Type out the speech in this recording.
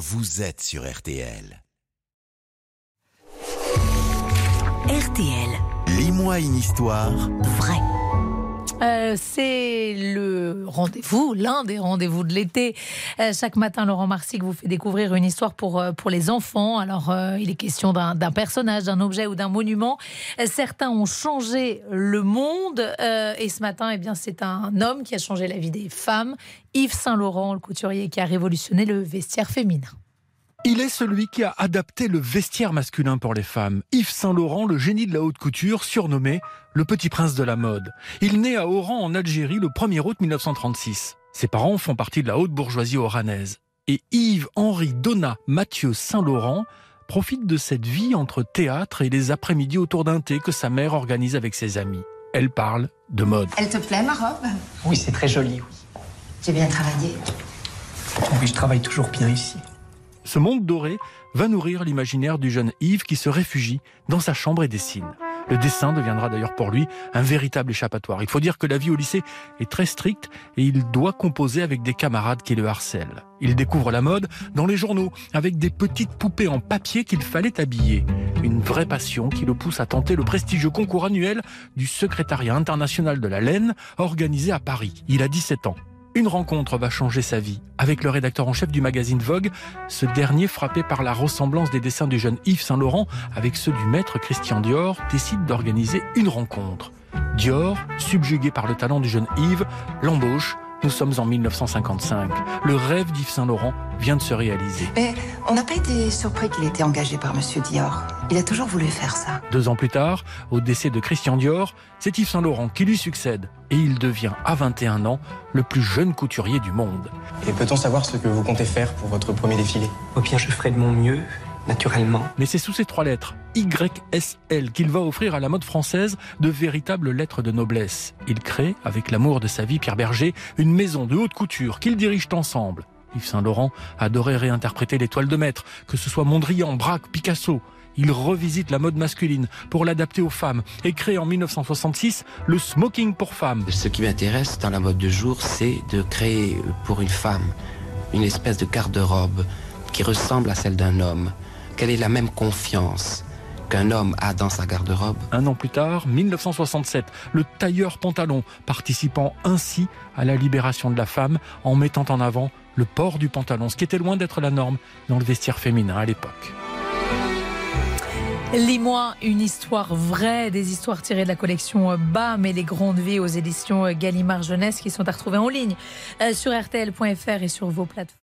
vous êtes sur RTL. RTL, Lis-moi une histoire vrai. Euh, c'est le rendez-vous, l'un des rendez-vous de l'été. Euh, chaque matin, Laurent Marsic vous fait découvrir une histoire pour, euh, pour les enfants. Alors, il est question d'un personnage, d'un objet ou d'un monument. Certains ont changé le monde. et ce matin, eh c'est un homme qui a changé la vie des femmes. Yves Saint-Laurent, le couturier qui a révolutionné le vestiaire féminin. Il est celui qui a adapté le vestiaire masculin pour les femmes. Yves Saint-Laurent, le génie de la haute couture, surnommé le petit prince de la mode. Il naît à Oran en Algérie le 1er août 1936. Ses parents font partie de la haute bourgeoisie oranaise. Et Yves-Henri Donat Mathieu Saint-Laurent profite de cette vie entre théâtre et les après-midi autour d'un thé que sa mère organise avec ses amis. Elle parle de mode. Elle te plaît, ma robe? Oui, c'est très joli, oui. J'ai bien travaillé. Oui, je travaille toujours bien ici. Ce monde doré va nourrir l'imaginaire du jeune Yves qui se réfugie dans sa chambre et dessine. Le dessin deviendra d'ailleurs pour lui un véritable échappatoire. Il faut dire que la vie au lycée est très stricte et il doit composer avec des camarades qui le harcèlent. Il découvre la mode dans les journaux avec des petites poupées en papier qu'il fallait habiller. Une vraie passion qui le pousse à tenter le prestigieux concours annuel du secrétariat international de la laine organisé à Paris. Il a 17 ans. Une rencontre va changer sa vie. Avec le rédacteur en chef du magazine Vogue, ce dernier, frappé par la ressemblance des dessins du jeune Yves Saint-Laurent avec ceux du maître Christian Dior, décide d'organiser une rencontre. Dior, subjugué par le talent du jeune Yves, l'embauche. Nous sommes en 1955. Le rêve d'Yves Saint-Laurent vient de se réaliser. Mais on n'a pas été surpris qu'il ait été engagé par Monsieur Dior. Il a toujours voulu faire ça. Deux ans plus tard, au décès de Christian Dior, c'est Yves Saint-Laurent qui lui succède et il devient à 21 ans le plus jeune couturier du monde. Et peut-on savoir ce que vous comptez faire pour votre premier défilé? Oh bien, je ferai de mon mieux, naturellement. Mais c'est sous ces trois lettres, YSL, qu'il va offrir à la mode française de véritables lettres de noblesse. Il crée, avec l'amour de sa vie, Pierre Berger, une maison de haute couture qu'ils dirigent ensemble. Yves Saint-Laurent adorait réinterpréter les toiles de maître, que ce soit Mondrian, Braque, Picasso. Il revisite la mode masculine pour l'adapter aux femmes et crée en 1966 le smoking pour femmes. Ce qui m'intéresse dans la mode de jour, c'est de créer pour une femme une espèce de garde-robe qui ressemble à celle d'un homme, qu'elle ait la même confiance qu'un homme a dans sa garde-robe. Un an plus tard, 1967, le tailleur pantalon, participant ainsi à la libération de la femme en mettant en avant le port du pantalon, ce qui était loin d'être la norme dans le vestiaire féminin à l'époque. Lis-moi une histoire vraie, des histoires tirées de la collection BAM et les grandes vies aux éditions Gallimard Jeunesse qui sont à retrouver en ligne euh, sur rtl.fr et sur vos plateformes.